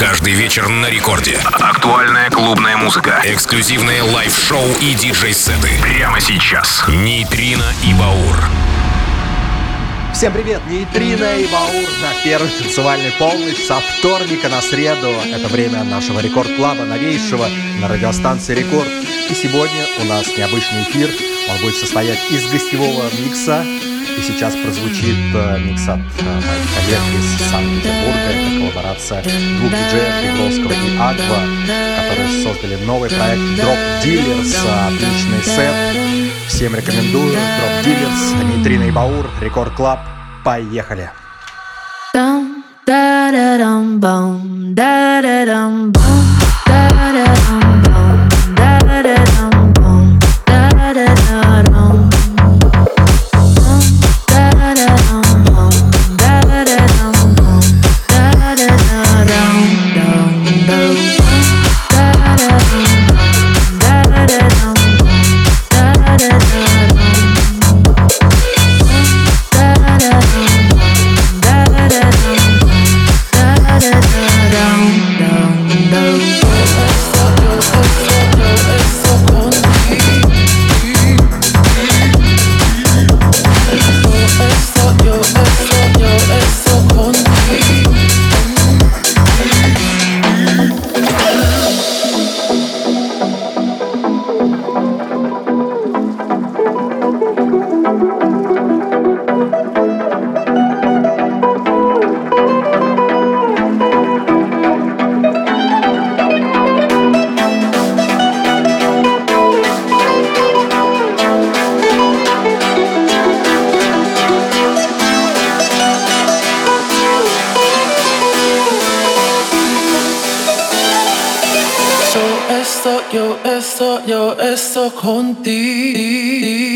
Каждый вечер на рекорде. Актуальная клубная музыка. Эксклюзивные лайв-шоу и диджей-сеты. Прямо сейчас. Нейтрино и Баур. Всем привет! Нейтрино и Баур на первый танцевальный полночь со вторника на среду. Это время нашего рекорд-клаба новейшего на радиостанции «Рекорд». И сегодня у нас необычный эфир. Он будет состоять из гостевого микса и сейчас прозвучит э, микс от э, моих коллег из Санкт-Петербурга. Это коллаборация двух диджеев, Ребровского и Аква, которые создали новый проект Drop Dealers. Отличный сет. Всем рекомендую. Drop Dealers, Нейтрина и Баур, Рекорд Клаб. Поехали! Da da dum bum, da da dum bum, da da dum yo eso, yo eso, contigo.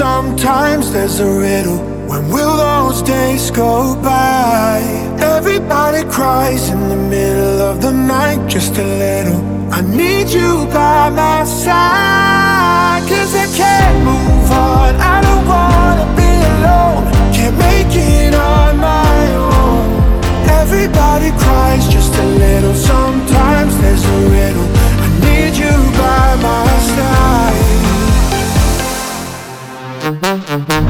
Sometimes there's a riddle. When will those days go by? Everybody cries in the middle of the night just a little. I need you by my side. Cause I can't move on. I don't wanna be alone. Can't make it on my own. Everybody cries just a little. Sometimes there's a riddle. I need you by my Mm-hmm.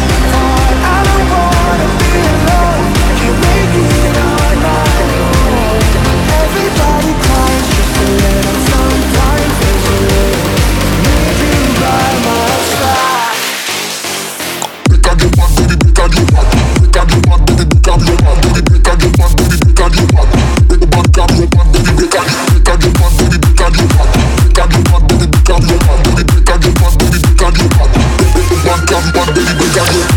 Got you.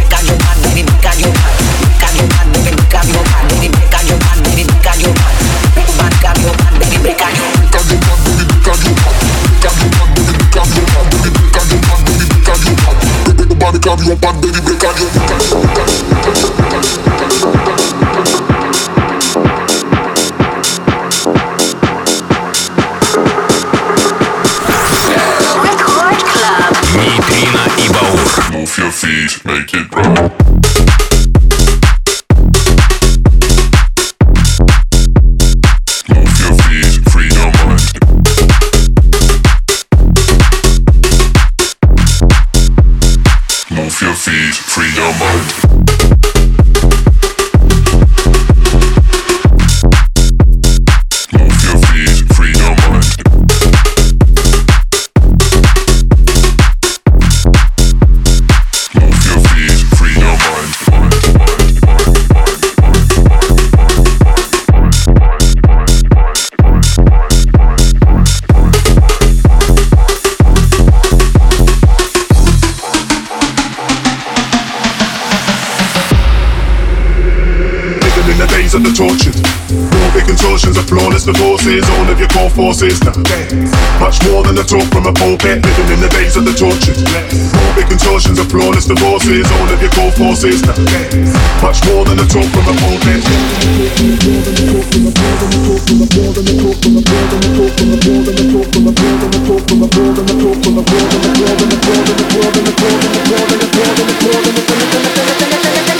de um padre de brincar de forces all of your core forces. now. Much more than the talk from a pulpit, living in the days of the tortured. Morbid contortions of flawless divorces, all of your core forces now. Much more than the talk from a pulpit. tortured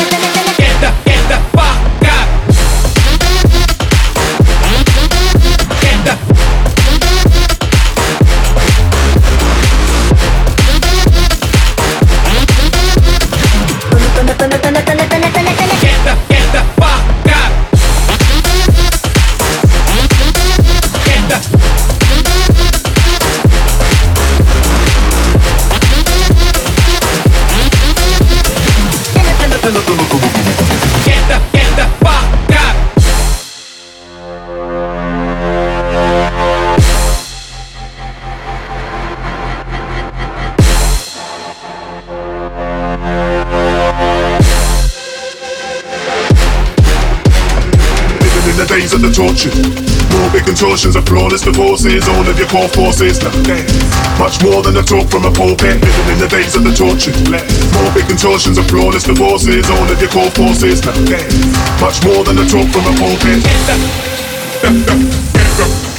of divorces, all of your core forces. Much more than a talk from a pulpit, living in the days of the tortured. More big contortions of flawless divorces, all of your core forces. Much more than a talk from a pulpit.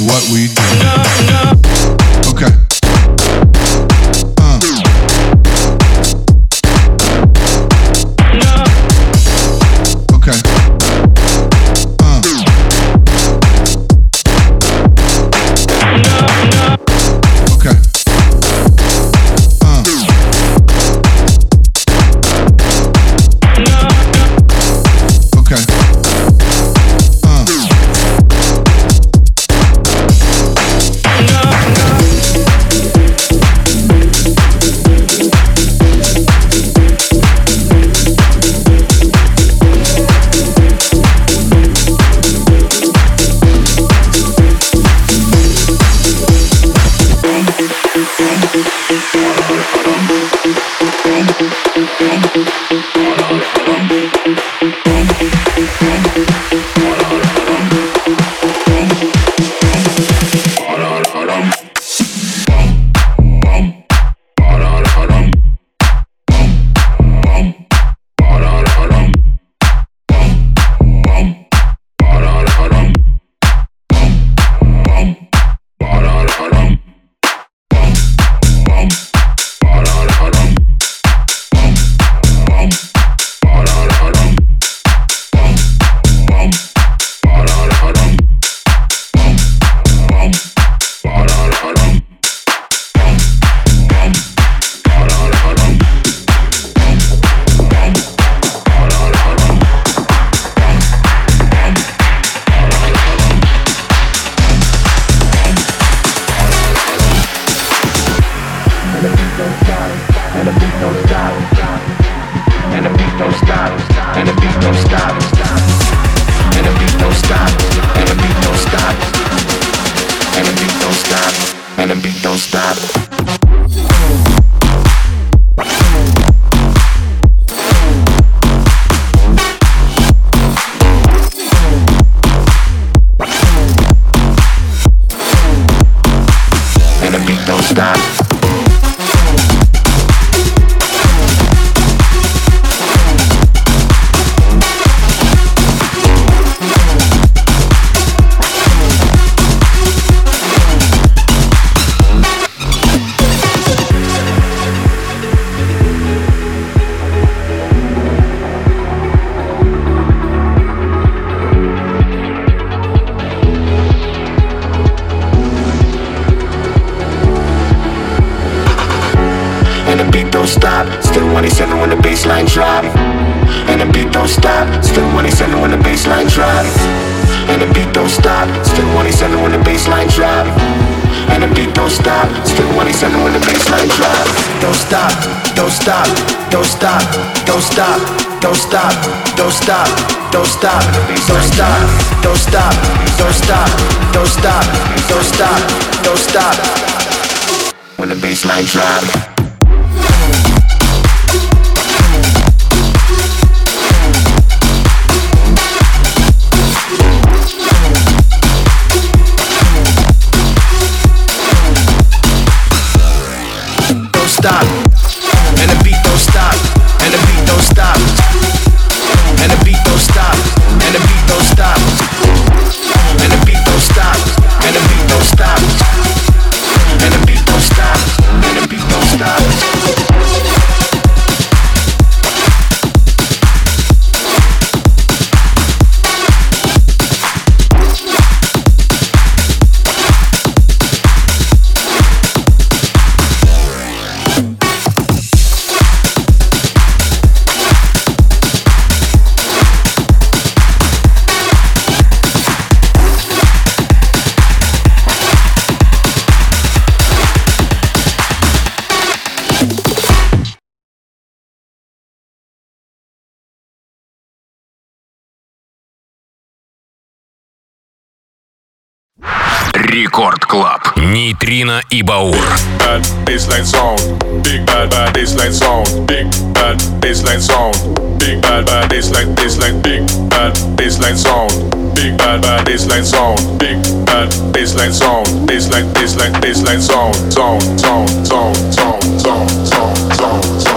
what we do. and the beat don't stop, and the beat don't stop, and the beat don't stop, and the beat don't stop, and the beat don't stop, and the beat don't stop, and the beat don't stop. Нейтрино и Баур. Zone, zone, zone, zone, zone, zone, zone, zone.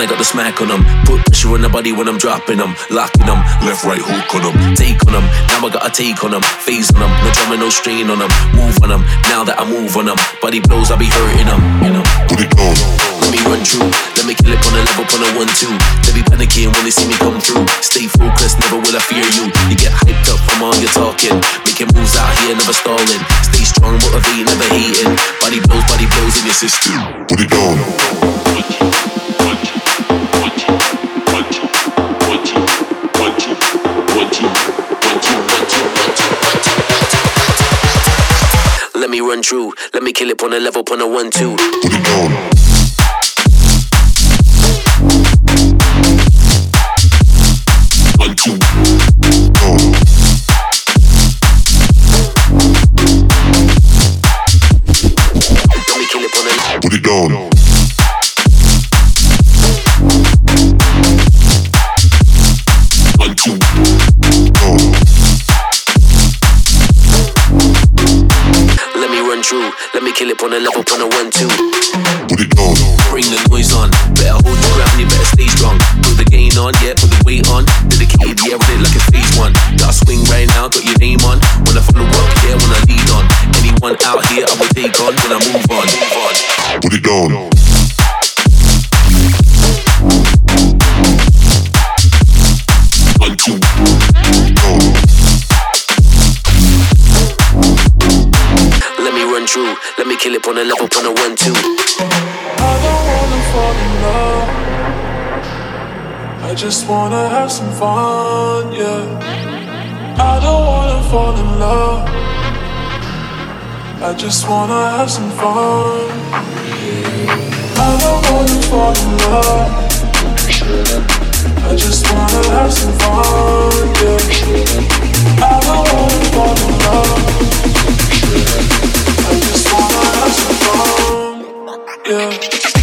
I got the smack on them. Put pressure on the body when I'm dropping them, locking them. Left, right hook on them, take on them. Now I got a take on them, phase on them. No drama, no strain on them. Move on them, now that I move on them. Body blows, I be hurting them. You know? Put it down. Let me run through. Let me kill it on the level, on a one, two. They be panicking when they see me come through. Stay focused, never will I fear you. You get hyped up from all your talking. Making moves out here, never stalling. Stay strong, motivated, never hating. Body blows, body blows in your system. Put it down. Run through, let me kill it on a level, on a one two. Put it down. One two. Down. Let me kill it on a Put it down. Kill it on a level, on a one two. Put it down. Bring the noise on, better hold the ground, you better stay strong. Put the gain on, yeah, put the weight on. Dedicated, yeah, run it like a phase one. Got a swing right now, got your name on. When I follow up, yeah, when I lead on. Anyone out here, I will take on when I move on. Move on. Put it down. One two. Let me run through, me kill it on a level, on a one two. I don't wanna fall in love. I just wanna have some fun, yeah. I don't wanna fall in love. I just wanna have some fun. I don't wanna fall in love. I just wanna have some fun, yeah. I don't wanna fall in love. I just wanna have yeah.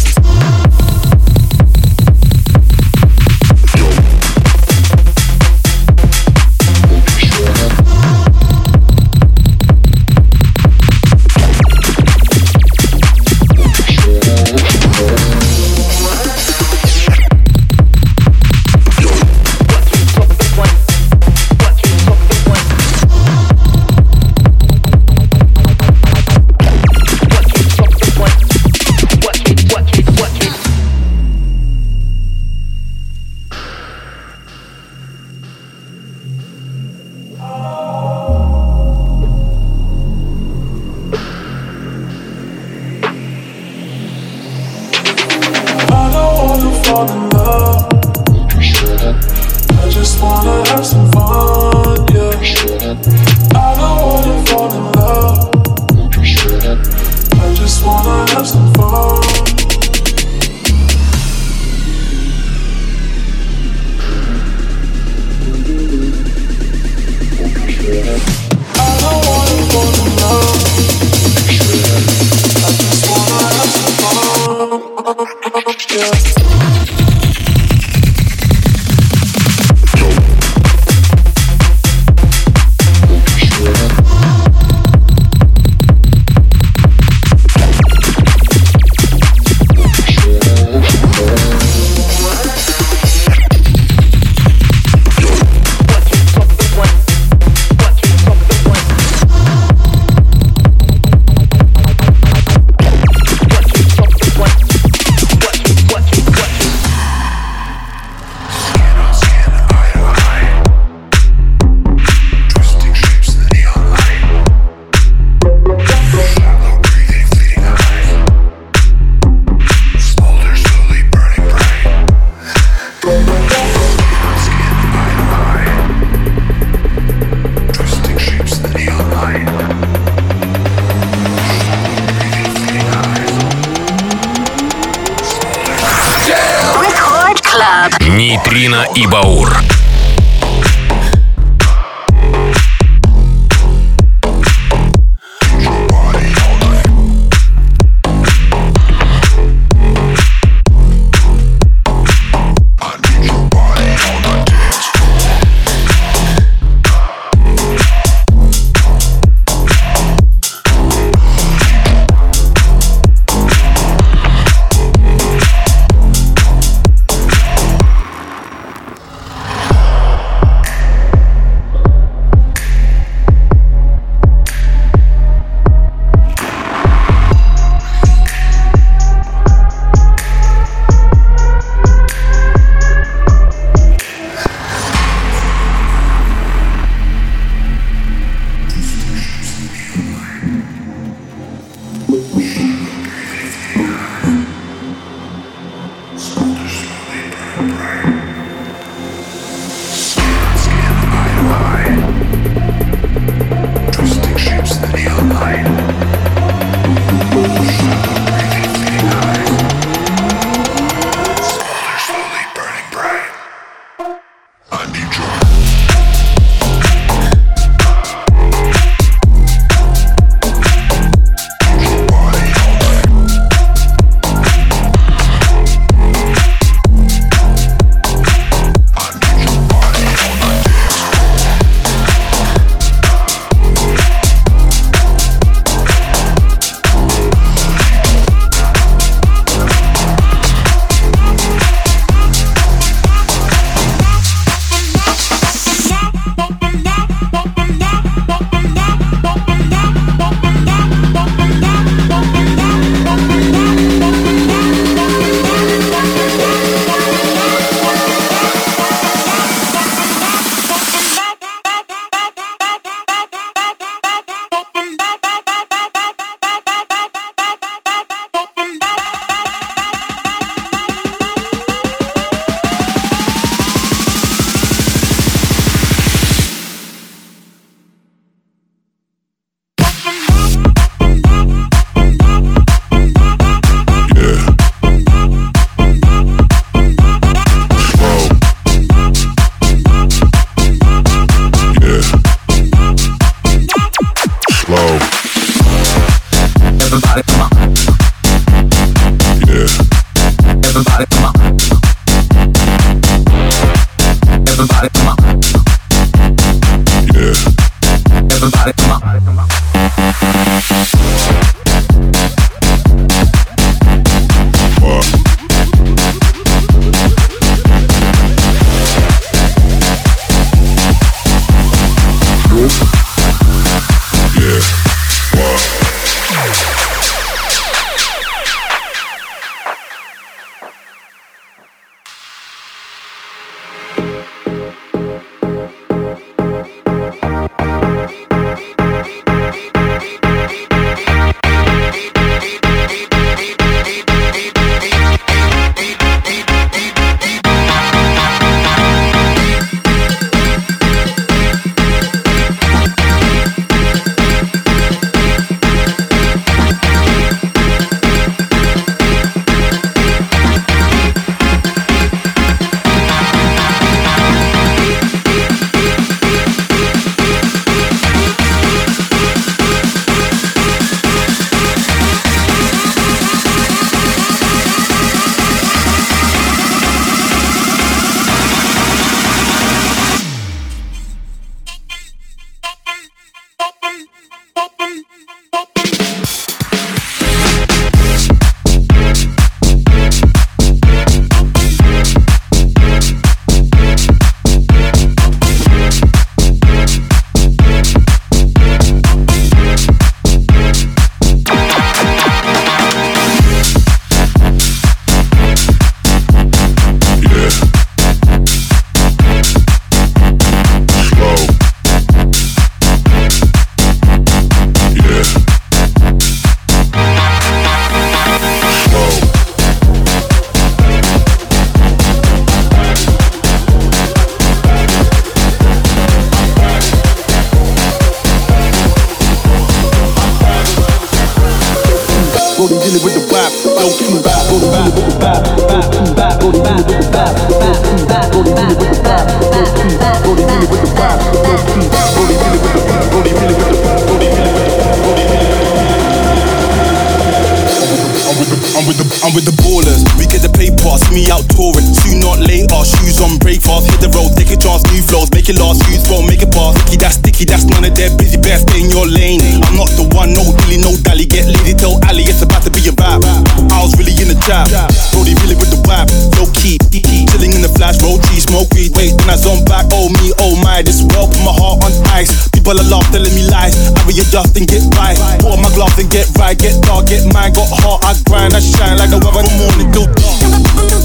that's none of their busy bear, stay in your lane. I'm not the one, no dilly, no dally. Get lady, tell Ali it's about to be a vibe. I was really in the trap, Brody really with the vibe. Low key, chilling in the flash, roll cheese, smoke weed. Wait, then I zone back. Oh me, oh my, this world put my heart on ice. People are laughing, telling me lies. I readjust and get right. Put on my gloves and get right. Get dark, get mine, got hard, I grind, I shine like the weather the morning till dark.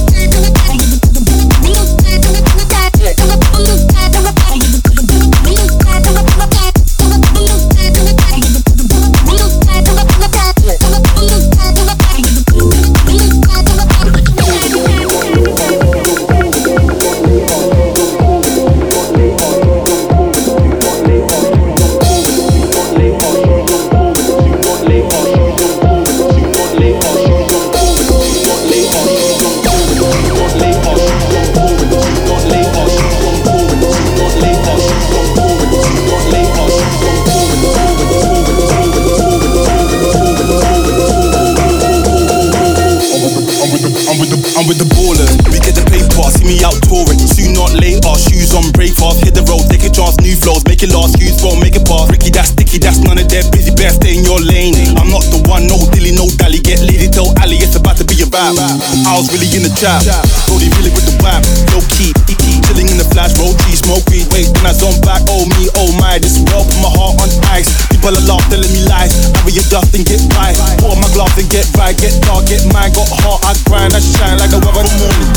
down with the ballers. We get the paper, see me out touring. Soon not later, shoes on break fast. Hit the road, take a chance, new flows, make it last. Use won't make it pass. Ricky, that's sticky, that's none of their busy. Best stay in your lane. I'm not the one, no dilly, no dally. Get lady, tell Ali, it's about to be a vibe. I was really in the trap, Brody really with the vibe. No key, Chilling in the flash, roll G, smoke weed. Wait, when I zone back, oh me, oh my. This world put my heart on ice. People are laughing, telling me lies. I be your dust and get by. Pour my gloves and get right. Get dark, get mine. Got heart, I grind, I shine like a weather in the morning.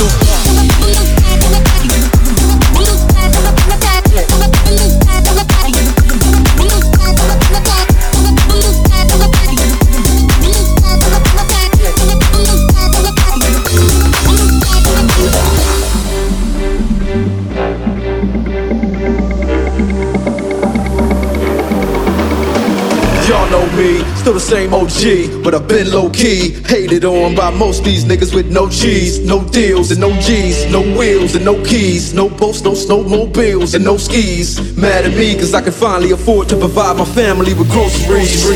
Y'all know me, still the same OG, but I've been low key. Hated on by most these niggas with no cheese, no deals and no G's, no wheels and no keys, no boats, no snowmobiles and no skis. Mad at me cause I can finally afford to provide my family with groceries.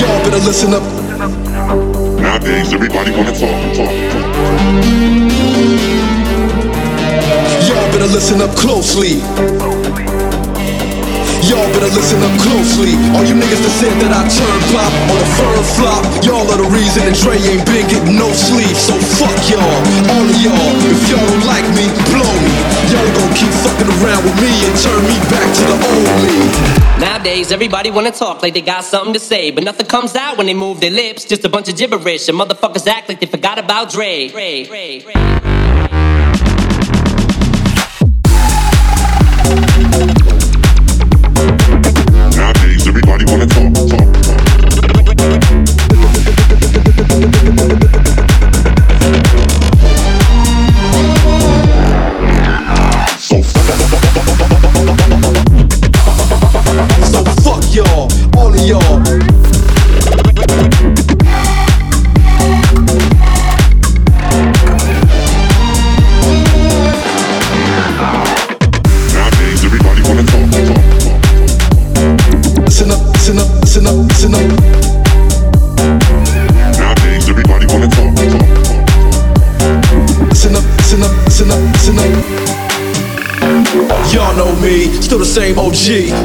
Y'all better listen up. Nowadays, everybody wanna talk, talk, talk. Y'all better listen up closely. Y'all better listen up closely. All you niggas that said that I turn pop on a firm flop, y'all are the reason that Dre ain't been getting no sleep. So fuck y'all, all of y'all. If y'all don't like me, blow me. Y'all gon' keep fucking around with me and turn me back to the old me. Nowadays, everybody wanna talk like they got something to say, but nothing comes out when they move their lips. Just a bunch of gibberish, and motherfuckers act like they forgot about Dre. Dre, Dre, Dre.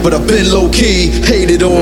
But I've been low key. Hated on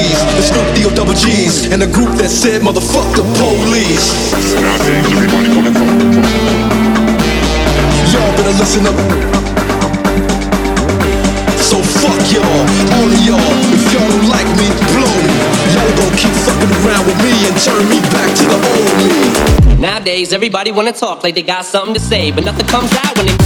The Snoop D-O double G's, and a group that said motherfuck the police. Y'all better listen up. So fuck y'all, all of y'all. If y'all don't like me, blow me. Y'all gon' keep fucking around with me and turn me back to the old me. Nowadays, everybody wanna talk like they got something to say, but nothing comes out when they.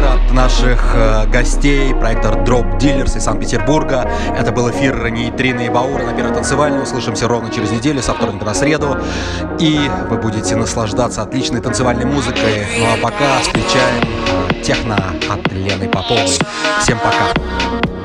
Эфир от наших э, гостей, проектор Drop Dealers из Санкт-Петербурга. Это был эфир Нейтрина и Баура на Первой танцевальной. Услышимся ровно через неделю, со вторника на среду. И вы будете наслаждаться отличной танцевальной музыкой. Ну а пока встречаем техно от Лены Поповой. Всем пока.